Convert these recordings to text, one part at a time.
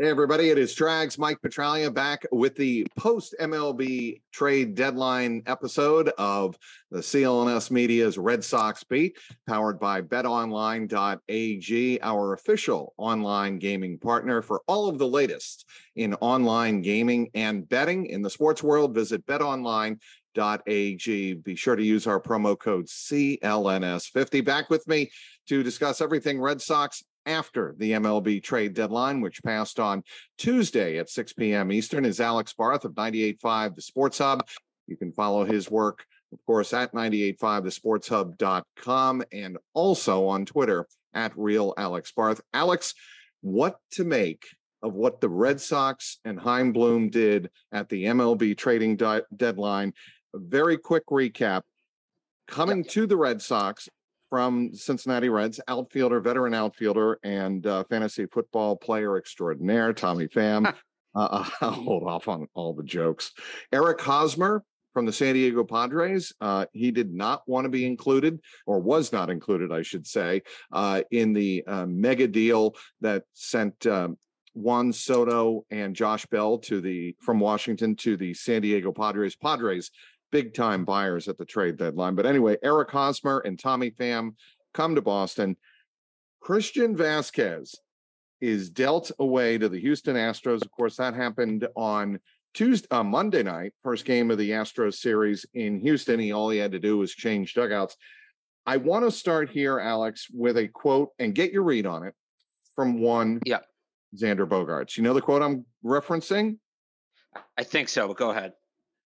Hey, everybody, it is Trags Mike Petraglia back with the post MLB trade deadline episode of the CLNS Media's Red Sox Beat, powered by betonline.ag, our official online gaming partner for all of the latest in online gaming and betting in the sports world. Visit betonline.ag. Be sure to use our promo code CLNS50. Back with me to discuss everything Red Sox after the MLB trade deadline, which passed on Tuesday at 6 p.m. Eastern, is Alex Barth of 98.5 The Sports Hub. You can follow his work, of course, at 985thesportshub.com and also on Twitter at Real Alex Barth. Alex, what to make of what the Red Sox and Chaim Bloom did at the MLB trading di- deadline? A very quick recap. Coming to the Red Sox, from Cincinnati Reds, outfielder, veteran outfielder, and uh, fantasy football player extraordinaire, Tommy Pham. uh, I'll hold off on all the jokes. Eric Hosmer from the San Diego Padres. Uh, he did not want to be included, or was not included, I should say, uh, in the uh, mega deal that sent. Um, Juan Soto and Josh Bell to the from Washington to the San Diego Padres. Padres big time buyers at the trade deadline. But anyway, Eric Hosmer and Tommy Pham come to Boston. Christian Vasquez is dealt away to the Houston Astros. Of course, that happened on Tuesday, uh, Monday night, first game of the Astros series in Houston. He all he had to do was change dugouts. I want to start here, Alex, with a quote and get your read on it from one yeah. Xander Bogaerts. You know the quote I'm referencing? I think so, but go ahead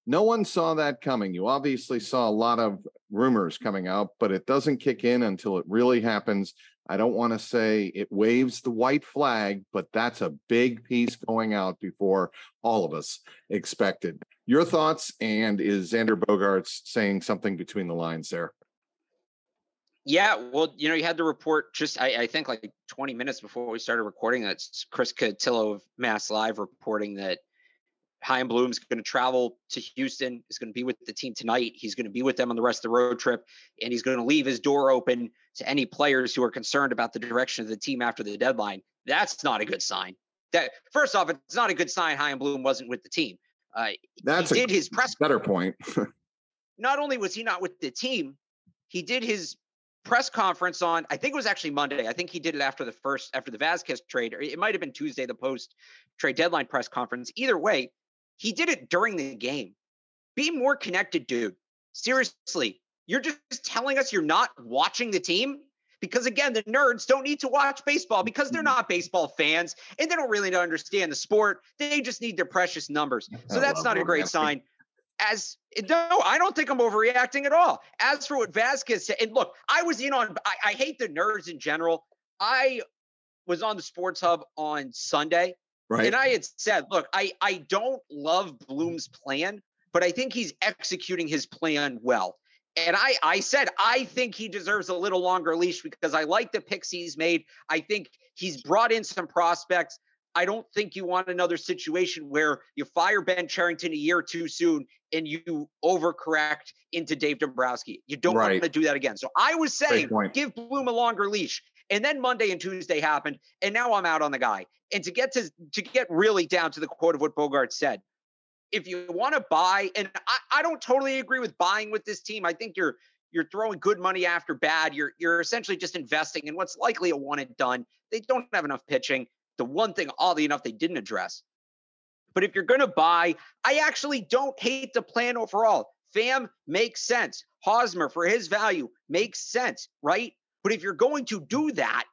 no one saw that coming. You obviously saw a lot of rumors coming out, but it doesn't kick in until it really happens. I don't want to say it waves the white flag, but that's a big piece going out before all of us expected. Your thoughts, and is Xander Bogaerts saying something between the lines there? Yeah, well, you know, you had the report just, I, I think, like 20 minutes before we started recording. That's Chris Cotillo of Mass Live reporting that Chaim Bloom's going to travel to Houston, is going to be with the team tonight. He's going to be with them on the rest of the road trip, and he's going to leave his door open to any players who are concerned about the direction of the team after the deadline. That's not a good sign. That first off, it's not a good sign. Chaim Bloom wasn't with the team. Uh, That's he did his press. Better point. not only was he not with the team, he did his press conference on. I think it was actually Monday. I think he did it after the first after the Vasquez trade, or it might have been Tuesday, the post trade deadline press conference. Either way, he did it during the game. Be more connected, dude. Seriously, you're just telling us you're not watching the team? Because again, the nerds don't need to watch baseball because they're not baseball fans and they don't really understand the sport. They just need their precious numbers. So that's not a great sign. As no, I don't think I'm overreacting at all. As for what vasquez said, and look, I was in on, I, I hate the nerds in general. I was on the Sports Hub on Sunday Right. And I had said, look, I, I don't love Bloom's plan, but I think he's executing his plan well. And I, I said, I think he deserves a little longer leash because I like the picks he's made. I think he's brought in some prospects. I don't think you want another situation where you fire Ben Cherington a year too soon and you overcorrect into Dave Dombrowski. You don't right. want to do that again. So I was saying, give Bloom a longer leash. And then Monday and Tuesday happened, and now I'm out on the guy. And to get to to get really down to the quote of what Bogart said, if you want to buy, and I, I don't totally agree with buying with this team. I think you're you're throwing good money after bad. You're you're essentially just investing in what's likely a one and done. They don't have enough pitching. the one thing, oddly enough, they didn't address. But if you're going to buy, I actually don't hate the plan overall. Pham makes sense. Hosmer, for his value, makes sense, right? But if you're going to do that,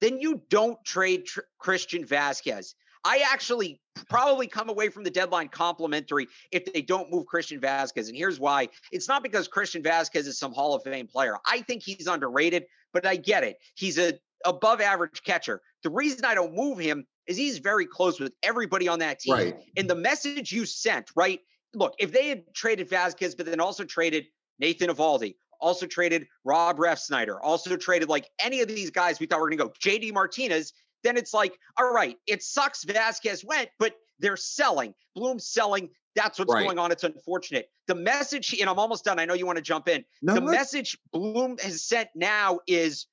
then you don't trade tr- Christian Vasquez. I actually probably come away from the deadline complimentary if they don't move Christian Vasquez. And here's why it's not because Christian Vasquez is some Hall of Fame player. I think he's underrated, but I get it. He's a above average catcher. The reason I don't move him is he's very close with everybody on that team. Right. And the message you sent, right? Look, if they had traded Vasquez, but then also traded Nathan Eovaldi, also traded Rob Refsnyder, also traded like any of these guys we thought were going to go, JD Martinez, then it's like, all right, it sucks Vasquez went, but they're selling. Bloom's selling. That's what's right. going on. It's unfortunate. The message, and I'm almost done. I know you want to jump in. No, the message Bloom has sent now is,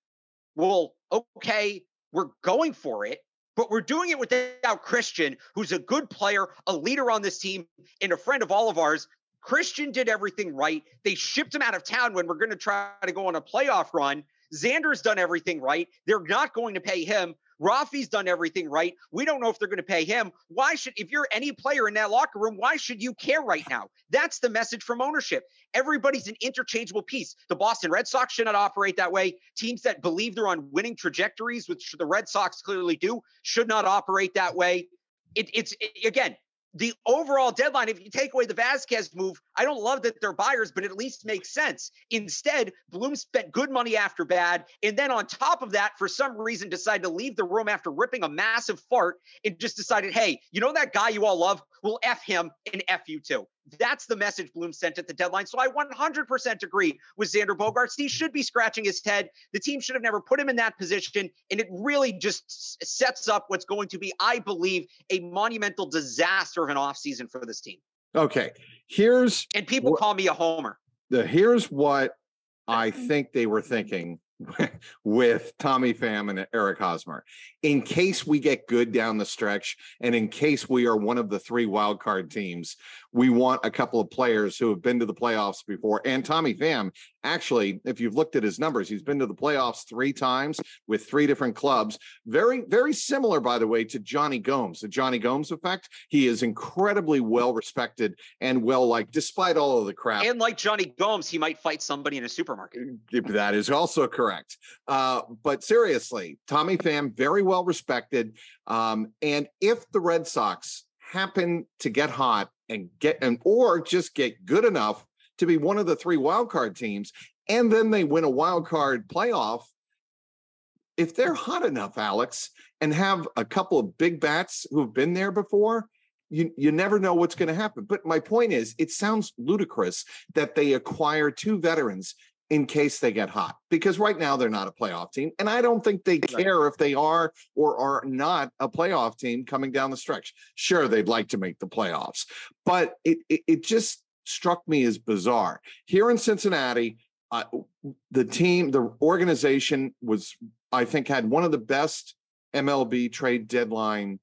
well, okay, we're going for it, but we're doing it without Christian, who's a good player, a leader on this team, and a friend of all of ours. Christian did everything right. They shipped him out of town when we're going to try to go on a playoff run. Xander's done everything right. They're not going to pay him. Rafi's done everything right. We don't know if they're going to pay him. Why should, if you're any player in that locker room, why should you care right now? That's the message from ownership. Everybody's an interchangeable piece. The Boston Red Sox should not operate that way. Teams that believe they're on winning trajectories, which the Red Sox clearly do, should not operate that way. It, it's it, again, the overall deadline, if you take away the Vasquez move, I don't love that they're buyers, but it at least makes sense. Instead, Bloom spent good money after bad. And then on top of that, for some reason, decided to leave the room after ripping a massive fart and just decided, hey, you know that guy you all love? We'll F him and F you too. That's the message Bloom sent at the deadline. So I 100% agree with Xander Bogaerts. He should be scratching his head. The team should have never put him in that position. And it really just sets up what's going to be, I believe, a monumental disaster of an offseason for this team. Okay. Here's. And people wh- call me a homer. The, here's what I think they were thinking with Tommy Pham and Eric Hosmer. In case we get good down the stretch, and in case we are one of the three wild card teams, we want a couple of players who have been to the playoffs before. And Tommy Pham, actually, if you've looked at his numbers, he's been to the playoffs three times with three different clubs. Very, very similar, by the way, to Jonny Gomes, the Jonny Gomes effect. He is incredibly well respected and well liked, despite all of the crap. And like Jonny Gomes, he might fight somebody in a supermarket. That is also correct. Uh, but seriously, Tommy Pham, very well respected. Um, and if the Red Sox happen to get hot and get and or just get good enough to be one of the three wild card teams and then they win a wild card playoff. If they're hot enough alex and have a couple of big bats who've been there before you you never know what's going to happen. But my point is it sounds ludicrous that they acquire two veterans in case they get hot because right now they're not a playoff team and i don't think they care if they are or are not a playoff team coming down the stretch. Sure they'd like to make the playoffs but it it, it just struck me as bizarre here in cincinnati uh, the team the organization was i think had one of the best mlb trade deadline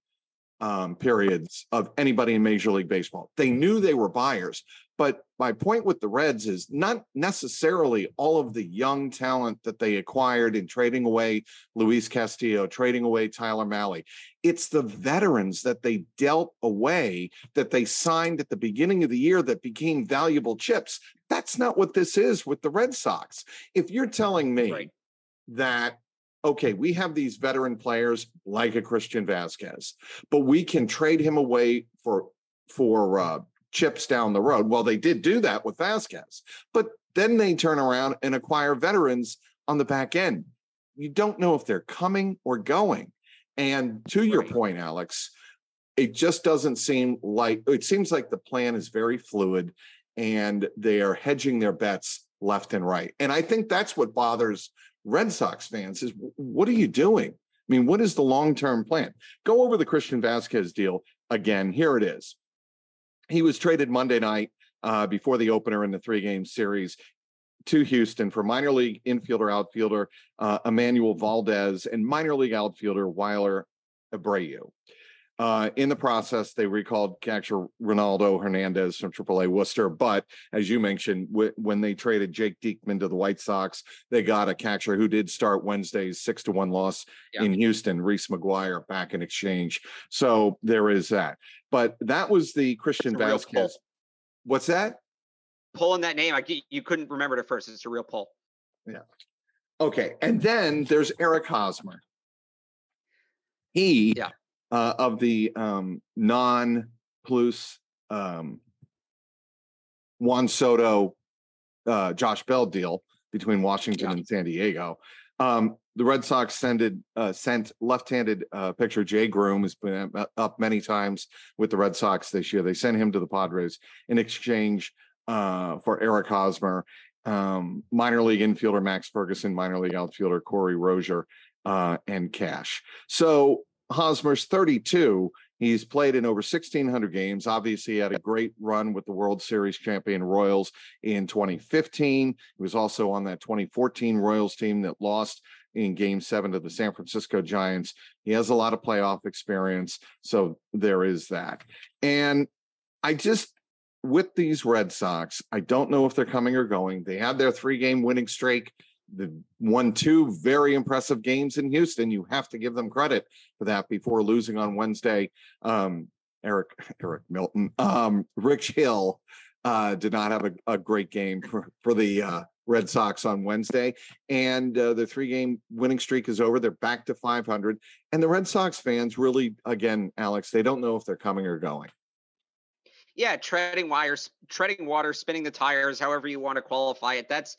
um, periods of anybody in Major League Baseball. They knew they were buyers, but my point with the Reds is not necessarily all of the young talent that they acquired in trading away Luis Castillo, trading away Tyler Mahle. It's the veterans that they dealt away that they signed at the beginning of the year that became valuable chips. That's not what this is with the Red Sox. If you're telling me right. that okay, we have these veteran players like a Christian Vasquez, but we can trade him away for for uh, chips down the road. Well, they did do that with Vasquez, but then they turn around and acquire veterans on the back end. You don't know if they're coming or going. And to your point, Alex, it just doesn't seem like it seems like the plan is very fluid and they are hedging their bets left and right. And I think that's what bothers Red Sox fans is what are you doing? I mean, what is the long-term plan? Go over the Christian Vasquez deal again. Here it is. He was traded Monday night uh, before the opener in the three-game series to Houston for minor league infielder outfielder uh, Emmanuel Valdez and minor league outfielder Wilyer Abreu. Uh, in the process, they recalled catcher Ronaldo Hernandez from AAA Worcester. But as you mentioned, w- when they traded Jake Diekman to the White Sox, they got a catcher who did start Wednesday's six to one loss yeah. in Houston, Reese McGuire, back in exchange. So there is that. But that was the Christian Vázquez. What's that? Pulling that name, I you couldn't remember it at first. It's a real pull. Yeah. Okay, and then there's Eric Hosmer. He yeah uh, of the um, non plus um, Juan Soto, uh, Josh Bell deal between Washington yeah. and San Diego. Um, the Red Sox sended, uh, sent left-handed uh, pitcher Jay Groome has been up many times with the Red Sox this year. They sent him to the Padres in exchange uh, for Eric Hosmer, um, minor league infielder Max Ferguson, minor league outfielder Corey Rosier, uh, and cash. So Hosmer's 32. He's played in over 1,600 games. Obviously, he had a great run with the World Series champion Royals in 2015. He was also on that 2014 Royals team that lost in game seven to the San Francisco Giants. He has a lot of playoff experience. So there is that. And I just, with these Red Sox, I don't know if they're coming or going. They had their three game winning streak won two very impressive games in Houston. You have to give them credit for that before losing on Wednesday. Um, Eric Eric Milton, um, Rich Hill uh, did not have a, a great game for, for the uh, Red Sox on Wednesday, and uh, the three game winning streak is over. They're back to 500, and the Red Sox fans really, again, Alex, they don't know if they're coming or going. Yeah, treading wires, treading water, spinning the tires, however you want to qualify it. That's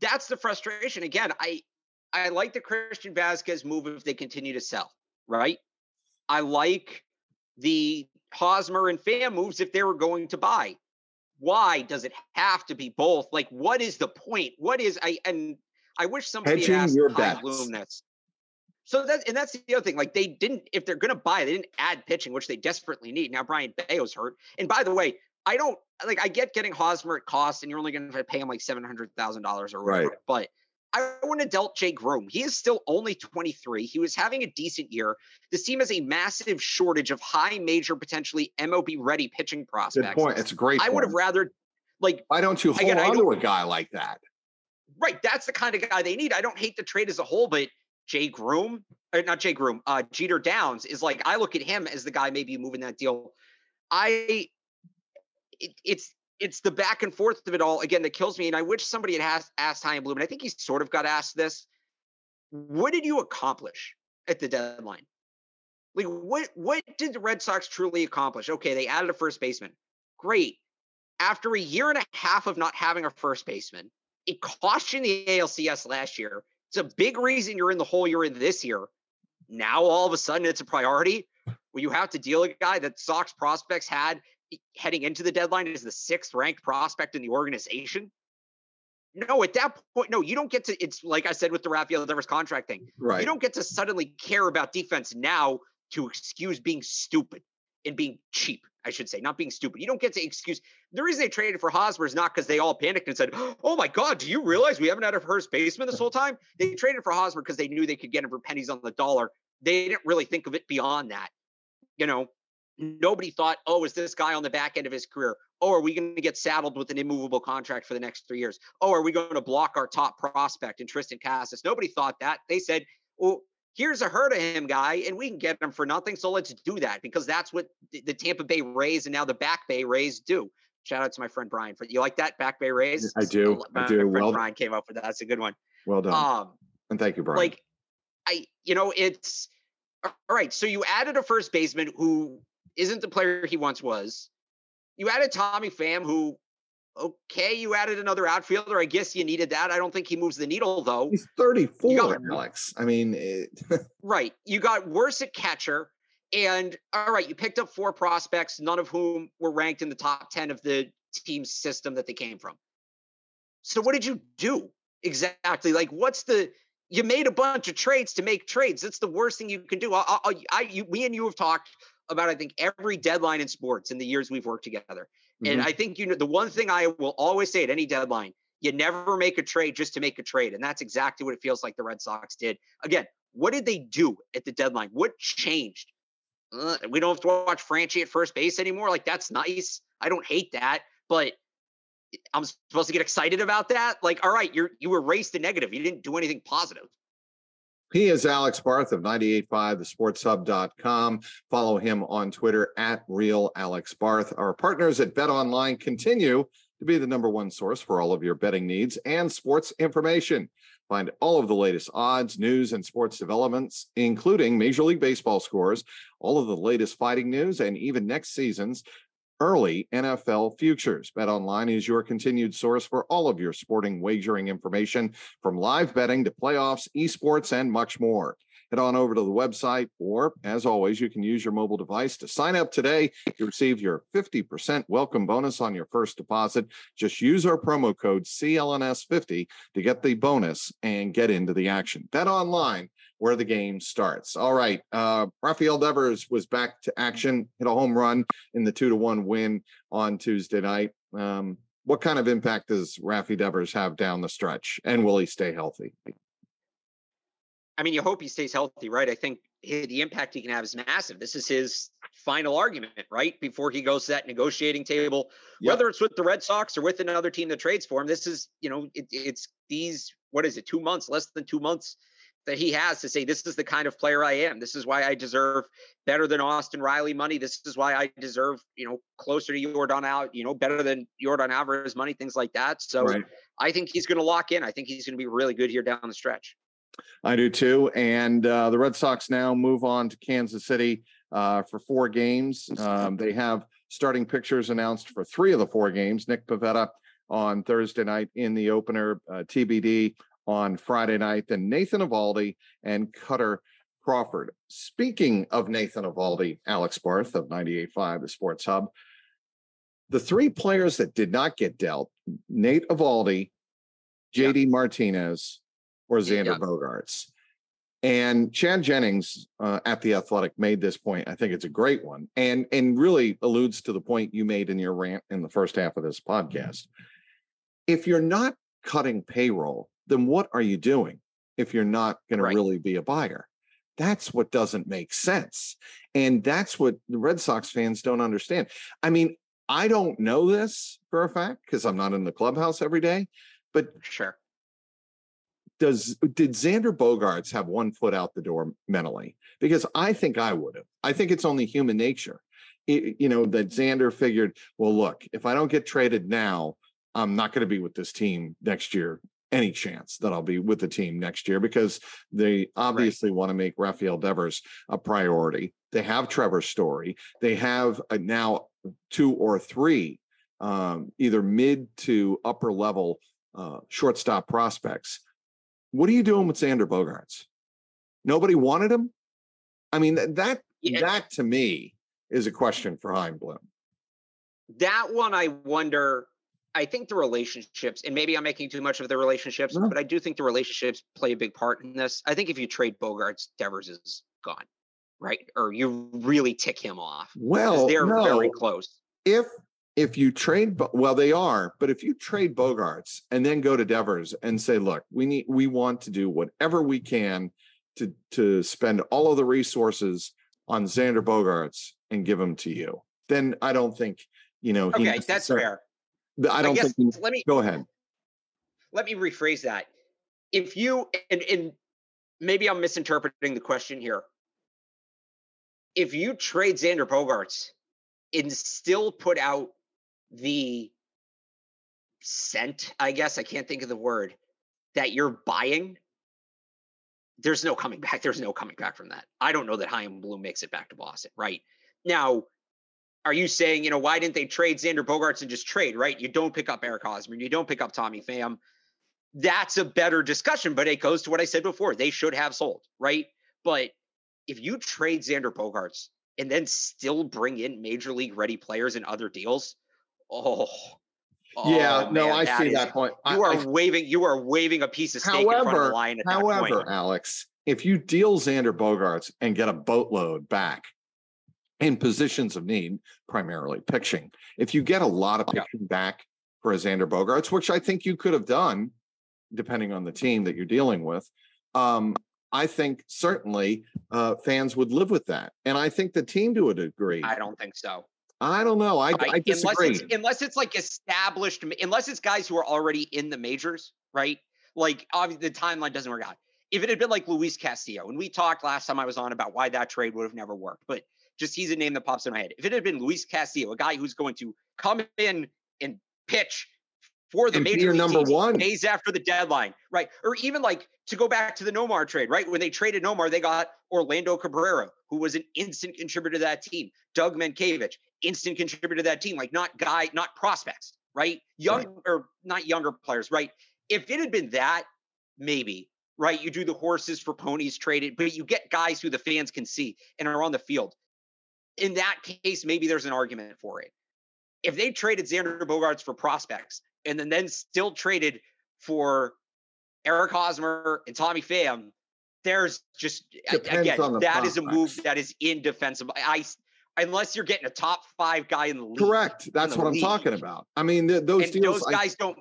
that's the frustration. Again, I I like the Christian Vasquez move if they continue to sell, right? I like the Hosmer and Pham moves if they were going to buy. Why does it have to be both? Like, what is the point? What is I and I wish somebody Hedging asked your Chaim Bloom this. So that's and that's the other thing. Like they didn't, if they're gonna buy, they didn't add pitching, which they desperately need. Now Brayan Bello's hurt. And by the way, I don't like I get getting Hosmer at cost and you're only going to pay him like seven hundred thousand dollars or whatever. Right. But I wouldn't have dealt Jay Groome. He is still only 23. He was having a decent year. This team has a massive shortage of high major, potentially MLB ready pitching prospects. Good point. It's a great. I would have rather like. Why don't you hold again, on to a guy like that? Right, that's the kind of guy they need. I don't hate the trade as a whole, but Jay Groome, or not Jay Groome, uh, Jeter Downs is like I look at him as the guy maybe moving that deal. I it, it's it's the back and forth of it all again that kills me. And I wish somebody had asked, asked Chaim Bloom, and I think he sort of got asked this. What did you accomplish at the deadline? Like what what did the Red Sox truly accomplish? Okay, they added a first baseman. Great. After a year and a half of not having a first baseman, it cost you the ALCS last year. It's a big reason you're in the hole you're in this year. Now all of a sudden it's a priority Well, you have to deal with a guy that Sox prospects had heading into the deadline is the sixth ranked prospect in the organization. No, at that point, no, you don't get to. It's like I said with the Rafael Devers contract thing. Right. You don't get to suddenly care about defense now to excuse being stupid and being cheap. I should say, not being stupid. You don't get to excuse. The reason they traded for Hosmer is not because they all panicked and said, "Oh my God, do you realize we haven't had a first baseman this whole time?" They traded for Hosmer because they knew they could get him for pennies on the dollar. They didn't really think of it beyond that. You know, nobody thought, oh, is this guy on the back end of his career? Oh, are we going to get saddled with an immovable contract for the next three years? Oh, are we going to block our top prospect in Triston Casas? Nobody thought that. They said, well, here's a herd of him guy, and we can get him for nothing. So let's do that because that's what the Tampa Bay Rays and now the Back Bay Rays do. Shout out to my friend Brian. For you like that Back Bay Rays? I do. My I do. Well, Brian came up with that. That's a good one. Well done. Um, and thank you, Brian. Like, I, you know, it's all right. So you added a first baseman who isn't the player he once was. You added Tommy Pham, who, okay, you added another outfielder. I guess you needed that. I don't think he moves the needle, though. He's 34, got, Alex. I mean, it... right. You got worse at catcher. And all right, you picked up four prospects, none of whom were ranked in the top 10 of the team's system that they came from. So what did you do exactly? Like, what's the you made a bunch of trades to make trades. That's the worst thing you can do. I, I, I you, me and you have talked about I think every deadline in sports in the years we've worked together. Mm-hmm. And I think you know the one thing I will always say at any deadline, you never make a trade just to make a trade. And that's exactly what it feels like the Red Sox did. Again, what did they do at the deadline? What changed? uh, we don't have to watch Franchy at first base anymore. Like that's nice. I don't hate that, but I'm supposed to get excited about that. Like, all right, you're you erased the negative. You didn't do anything positive. He is Alex Barth of 985 thesportshub.com. Follow him on Twitter at real Alex Barth. Our partners at Bet Online continue to be the number one source for all of your betting needs and sports information. Find all of the latest odds, news, and sports developments, including Major League Baseball scores, all of the latest fighting news, and even next season's early NFL futures. Bet online is your continued source for all of your sporting wagering information from live betting to playoffs, esports, and much more. Head on over to the website, or as always, you can use your mobile device to sign up today to receive your 50% welcome bonus on your first deposit. Just use our promo code CLNS50 to get the bonus and get into the action. Bet online where the game starts. All right. Uh, Rafael Devers was back to action, hit a home run in the two to one win on Tuesday night. Um, what kind of impact does Rafi Devers have down the stretch, and will he stay healthy? I mean, you hope he stays healthy, right? I think the impact he can have is massive. This is his final argument, right? Before he goes to that negotiating table, yep. whether it's with the Red Sox or with another team that trades for him. This is, you know, it, it's these, what is it, two months, less than two months that he has to say, this is the kind of player I am. This is why I deserve better than Austin Riley money. This is why I deserve, you know, closer to Yordan out, you know, better than Yordan Alvarez money, things like that. So right. I think he's going to lock in. I think he's going to be really good here down the stretch. I do too. And uh, the Red Sox now move on to Kansas City uh, for four games. Um, they have starting pictures announced for three of the four games. Nick Pivetta on Thursday night in the opener, uh, TBD on Friday night, then Nathan Eovaldi and Kutter Crawford. Speaking of Nathan Eovaldi, Alex Barth of 98.5, the Sports Hub, the three players that did not get dealt, Nate Eovaldi, JD yeah. Martinez, or Xander yeah. Bogaerts. And Chad Jennings uh, at the Athletic made this point. I think it's a great one, and and really alludes to the point you made in your rant in the first half of this podcast. If you're not cutting payroll, then what are you doing? If you're not going right. to really be a buyer, that's what doesn't make sense, and that's what the Red Sox fans don't understand. I mean, I don't know this for a fact because I'm not in the clubhouse every day, but sure does did Xander Bogaerts have one foot out the door mentally? Because I think I would have. I think it's only human nature. It, you know that Xander figured, well, look, if I don't get traded now, I'm not going to be with this team next year. Any chance that I'll be with the team next year because they obviously right. want to make Rafael Devers a priority. They have Trevor Story. They have uh, now two or three, um, either mid to upper level uh, shortstop prospects what are you doing with Xander Bogaerts? Nobody wanted him. I mean that yeah. that to me is a question for Chaim Bloom. That one, I wonder. I think the relationships, and maybe I'm making too much of the relationships, no. but I do think the relationships play a big part in this. I think if you trade Bogaerts, Devers is gone, right? Or you really tick him off. Well, they're no. very close. If if you trade well they are but if you trade bogaerts and then go to devers and say look we need we want to do whatever we can to to spend all of the resources on xander bogaerts and give them to you then i don't think you know okay that's fair. I don't I think he, let me go ahead. Let me rephrase that. If you and, and maybe i'm misinterpreting the question here. If you trade xander bogaerts and still put out the scent, I guess, I can't think of the word, that you're buying, there's no coming back. There's no coming back from that. I don't know that Chaim Bloom makes it back to Boston, right? Now, are you saying, you know, why didn't they trade Xander Bogaerts and just trade, right? You don't pick up Eric Hosmer, you don't pick up Tommy Pham. That's a better discussion, but it goes to what I said before. They should have sold, right? But if you trade Xander Bogaerts and then still bring in major league ready players and other deals, Oh. oh yeah, no, I see is, that point. You are I, waving. You are waving a piece of steak however, in front of the line. however, Alex, if you deal Xander Bogaerts and get a boatload back in positions of need, primarily pitching, if you get a lot of pitching yeah. back for a Xander Bogaerts, which I think you could have done, depending on the team that you're dealing with, um, I think certainly uh, fans would live with that, and I think the team to a degree. I don't think so. I don't know. I, I, I disagree. Unless it's, unless it's like established, unless it's guys who are already in the majors, right? Like obviously the timeline doesn't work out. If it had been like Luis Castillo, and we talked last time I was on about why that trade would have never worked, but just he's a name that pops in my head. If it had been Luis Castillo, a guy who's going to come in and pitch for the And major number one. days after the deadline, right? Or even like to go back to the Nomar trade, right? When they traded Nomar, they got Orlando Cabrera, who was an instant contributor to that team. Doug Mientkiewicz, instant contributor to that team. Like not guy, not prospects, right? Young Right. or not younger players, right? If it had been that, maybe, right? You do the horses for ponies traded, but you get guys who the fans can see and are on the field. In that case, maybe there's an argument for it. If they traded Xander Bogaerts for prospects and then, then still traded for Eric Hosmer and Tommy Pham, there's just Depends again that is a move that is indefensible. I unless you're getting a top five guy in the league. Correct. That's what I'm talking about. I mean, th- those and deals. those I- guys don't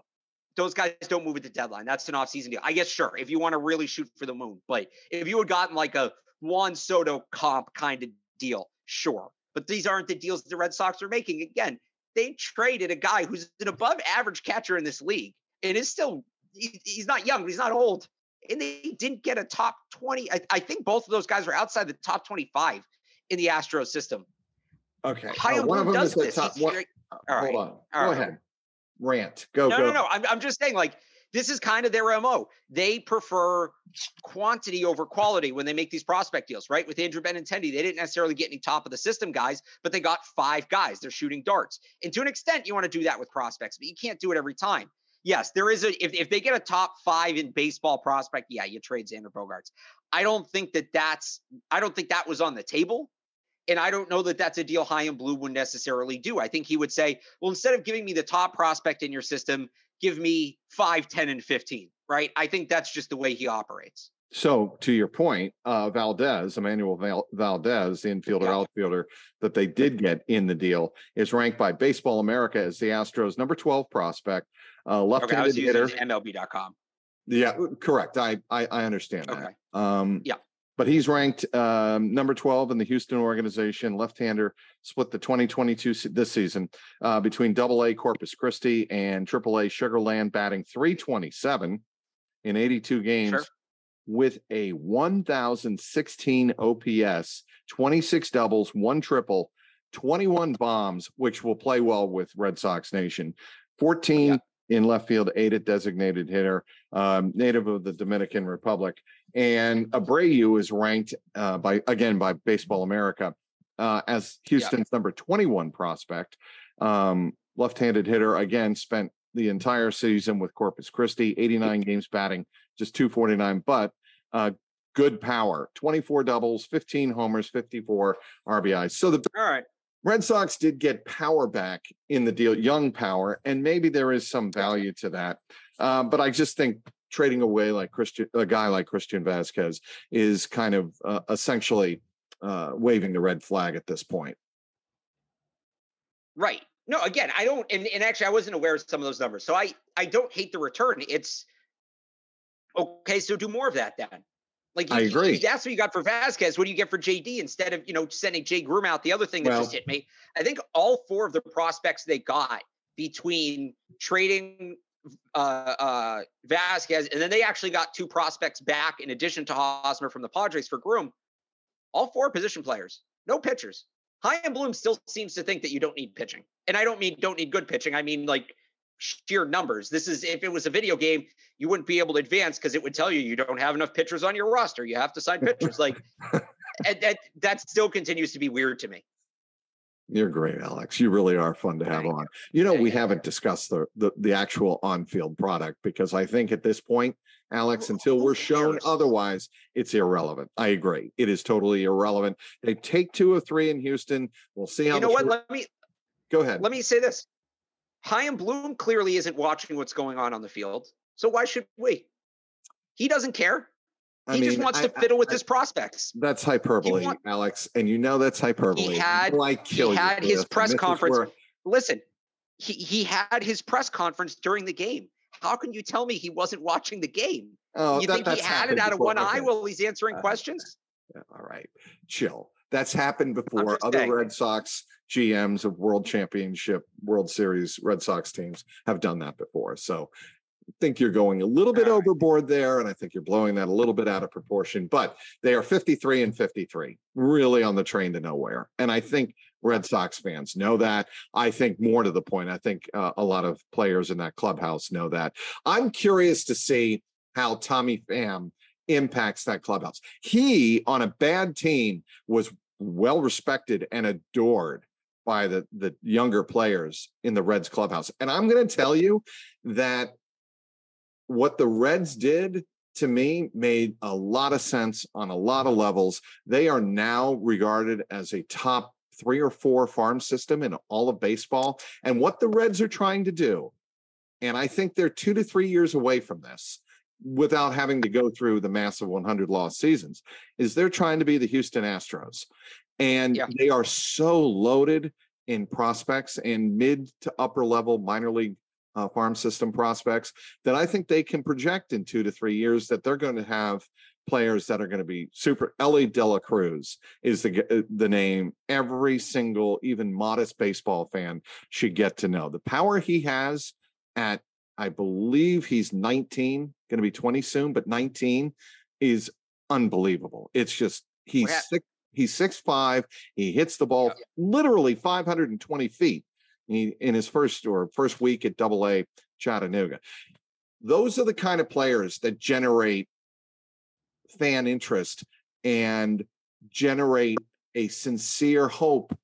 those guys don't move at the deadline. That's an offseason deal. I guess sure, if you want to really shoot for the moon. But if you had gotten like a Juan Soto comp kind of deal, sure. But these aren't the deals the Red Sox are making. Again, they traded a guy who's an above average catcher in this league and is still he- he's not young, but he's not old. And they didn't get a top 20. I, I think both of those guys were outside the top 25 in the Astros system. okay. Chaim Uh, one of them does is the this. top. One, uh, all right. Hold on. All Go right. ahead. Rant. Go. no, go. no, no. I'm, I'm just saying, like, this is kind of their MO. They prefer quantity over quality when they make these prospect deals, right? With Andrew Benintendi, they didn't necessarily get any top of the system guys, but they got five guys. They're shooting darts. And to an extent, you want to do that with prospects, but you can't do it every time. Yes, there is a if, if they get a top five in baseball prospect, yeah, you trade Xander Bogaerts. I don't think that that's I don't think that was on the table. And I don't know that that's a deal Chaim Bloom would necessarily do. I think he would say, well, instead of giving me the top prospect in your system, give me 5, 10, and 15, right? I think that's just the way he operates. So to your point, uh, Valdez, Emmanuel Val- Valdez, the infielder, Yeah. outfielder that they did get in the deal, is ranked by Baseball America as the Astros' number 12 prospect, uh, Okay, left-handed was hitter. MLB.com. Yeah, correct. I I, I understand Okay. that. Um, Yeah. But he's ranked um, number 12 in the Houston organization. Left-hander split the 2022 se- this season uh, between Double A Corpus Christi and Triple A Sugarland, batting 327 in 82 games Sure. with a 1,016 OPS, 26 doubles, one triple, 21 bombs, which will play well with Red Sox Nation. 14 in left field, eight at designated hitter, um, native of the Dominican Republic. And Abreu is ranked uh, by again by Baseball America uh, as Houston's number 21 prospect. Um, left-handed hitter again spent the entire season with Corpus Christi, 89 games batting, just 249, but uh, good power, 24 doubles, 15 homers, 54 RBIs. So the All right. Red Sox did get power back in the deal, young power, and maybe there is some value to that. Uh, but I just think trading away like Christian, a guy like Christian Vasquez, is kind of uh, essentially uh, waving the red flag at this point. Right. No, again, I don't, and, and actually, I wasn't aware of some of those numbers. So I, I don't hate the return. It's okay. So do more of that then. Like I you- you- agree. that's what you got for Vasquez. What do you get for JD instead of you know sending Jay Groome out? The other thing that Well- just hit me, I think all four of the prospects they got between trading uh, uh, Vasquez and then they actually got two prospects back in addition to Hosmer from the Padres for Groome. All four position players, no pitchers. Chaim Bloom still seems to think that you don't need pitching. And I don't mean don't need good pitching. I mean like sheer numbers. This is if it was a video game, you wouldn't be able to advance because it would tell you you don't have enough pitchers on your roster. You have to sign pitchers. Like and that that still continues to be weird to me. You're great, Alex. You really are fun to have on. You know, we haven't discussed the, the the actual on-field product because I think at this point, Alex, oh, until we're shown otherwise, it's irrelevant. I agree. It is totally irrelevant. They take two or three in Houston. We'll see how You know what? Let me go ahead. let me say this. Chaim Bloom clearly isn't watching what's going on on the field. So why should we? He doesn't care. I He just wants I- to fiddle with I- his prospects. That's hyperbole, want- Alex, and you know that's hyperbole. had- I kill you had his press conference where- Listen, he he had his press conference during the game. How can you tell me he wasn't watching the game? Oh, you that- think he had it out of one eye while he's answering Uh, questions? Yeah, All right, chill. That's happened before. Other saying. Red Sox GMs of World Championship, World Series Red Sox teams have done that before. So think you're going a little bit All right. overboard there, and I think you're blowing that a little bit out of proportion. But they are 53 and 53, really on the train to nowhere. And I think Red Sox fans know that. I think more to the point, I think uh, a lot of players in that clubhouse know that. I'm curious to see how Tommy Pham impacts that clubhouse. He, on a bad team, was well respected and adored by the the younger players in the Reds clubhouse. And I'm going to tell you that what the Reds did to me made a lot of sense on a lot of levels. They are now regarded as a top three or four farm system in all of baseball. And what the Reds are trying to do, and I think they're two to three years away from this without having to go through the massive 100 lost seasons, is they're trying to be the Houston Astros. And Yeah. they are so loaded in prospects and mid to upper level minor league uh, farm system prospects that I think they can project in two to three years that they're going to have players that are going to be super. Elly De La Cruz is the uh, the name every single, even modest baseball fan should get to know. The power he has at, I believe he's 19, going to be 20 soon, but 19 is unbelievable. It's just he's six, he's six five. He hits the ball literally 520 feet he, in his first or first week at Double A Chattanooga. Those are the kind of players that generate fan interest and generate a sincere hope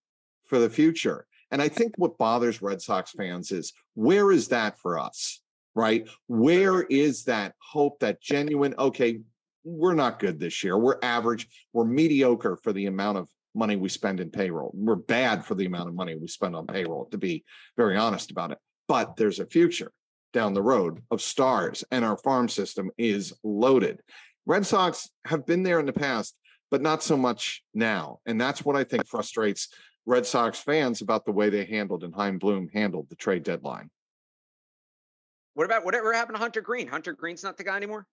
for the future. And I think what bothers Red Sox fans is where is that for us? Right? Where is that hope, that genuine, okay, we're not good this year. We're average. We're mediocre for the amount of money we spend in payroll. We're bad for the amount of money we spend on payroll, to be very honest about it. But there's a future down the road of stars, and our farm system is loaded. Red Sox have been there in the past, but not so much now. And that's what I think frustrates Red Sox fans about the way they handled and Chaim Bloom handled the trade deadline. What about whatever happened to Hunter Greene? Hunter Greene's not the guy anymore.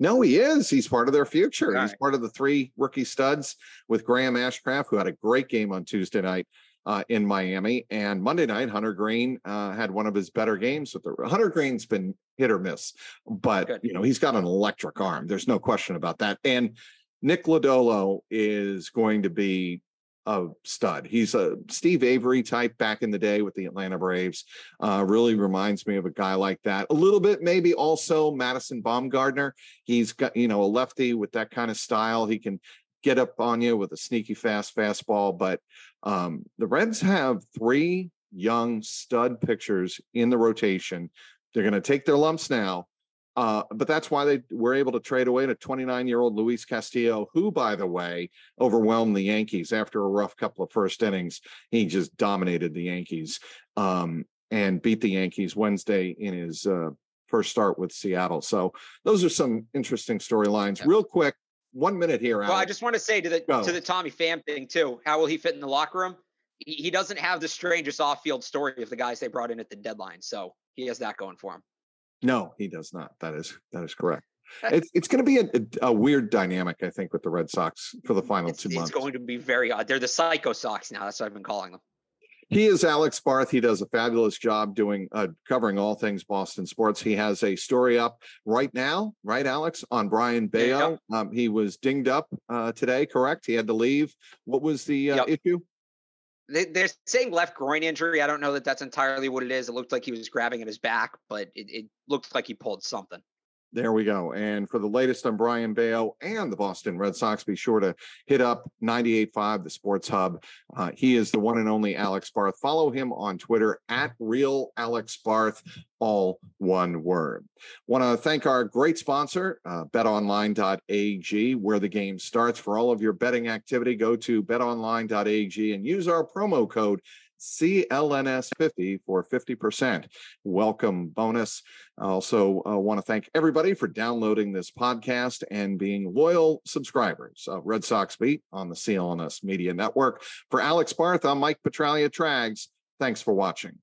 No, he is. He's part of their future. All He's right. part of the three rookie studs with Graham Ashcraft, who had a great game on Tuesday night uh, in Miami. And Monday night, Hunter Greene uh, had one of his better games with the Hunter Greene's been hit or miss, but Good. you know, he's got an electric arm. There's no question about that. And Nick Lodolo is going to be a stud. He's a Steve Avery type back in the day with the Atlanta Braves. Uh, really reminds me of a guy like that. A little bit, maybe also Madison Bumgarner. He's got, you know, a lefty with that kind of style. He can get up on you with a sneaky fast fastball. But um, the Reds have three young stud pitchers in the rotation. They're going to take their lumps now. Uh, but that's why they were able to trade away to 29 year old Luis Castillo, who, by the way, overwhelmed the Yankees after a rough couple of first innings. He just dominated the Yankees um, and beat the Yankees Wednesday in his uh, first start with Seattle. So those are some interesting storylines. Real quick, one minute here. Well, I just want to say to the Go. to the Tommy Pham thing too. How will he fit in the locker room? He, he doesn't have the strangest off-field story of the guys they brought in at the deadline, so he has that going for him. No, he does not. That is that is correct. It's it's going to be a, a, weird dynamic, I think, with the Red Sox for the final It's, two it's months. It's going to be very odd. They're the Psycho Sox now. That's what I've been calling them. He is Alex Barth. He does a fabulous job doing uh, covering all things Boston sports. He has a story up right now, right, Alex, on Brayan Bello. Um, he was dinged up uh, today, correct? He had to leave. What was the uh, Yep. issue? They, they're saying left groin injury. I don't know that that's entirely what it is. It looked like he was grabbing at his back, but it, it looked like he pulled something. There we go. And for the latest on Brayan Bello and the Boston Red Sox, be sure to hit up 98.5, the Sports Hub. Uh, he is the one and only Alex Barth. Follow him on Twitter at Real Alex Barth, all one word. Want to thank our great sponsor, uh, betonline.ag, where the game starts. For all of your betting activity, go to betonline.ag and use our promo code CLNS50 for 50% welcome bonus. I also uh, want to thank everybody for downloading this podcast and being loyal subscribers of Red Sox Beat on the CLNS Media Network. For Alex Barth, I'm Mike Petraglia Trags. Thanks for watching.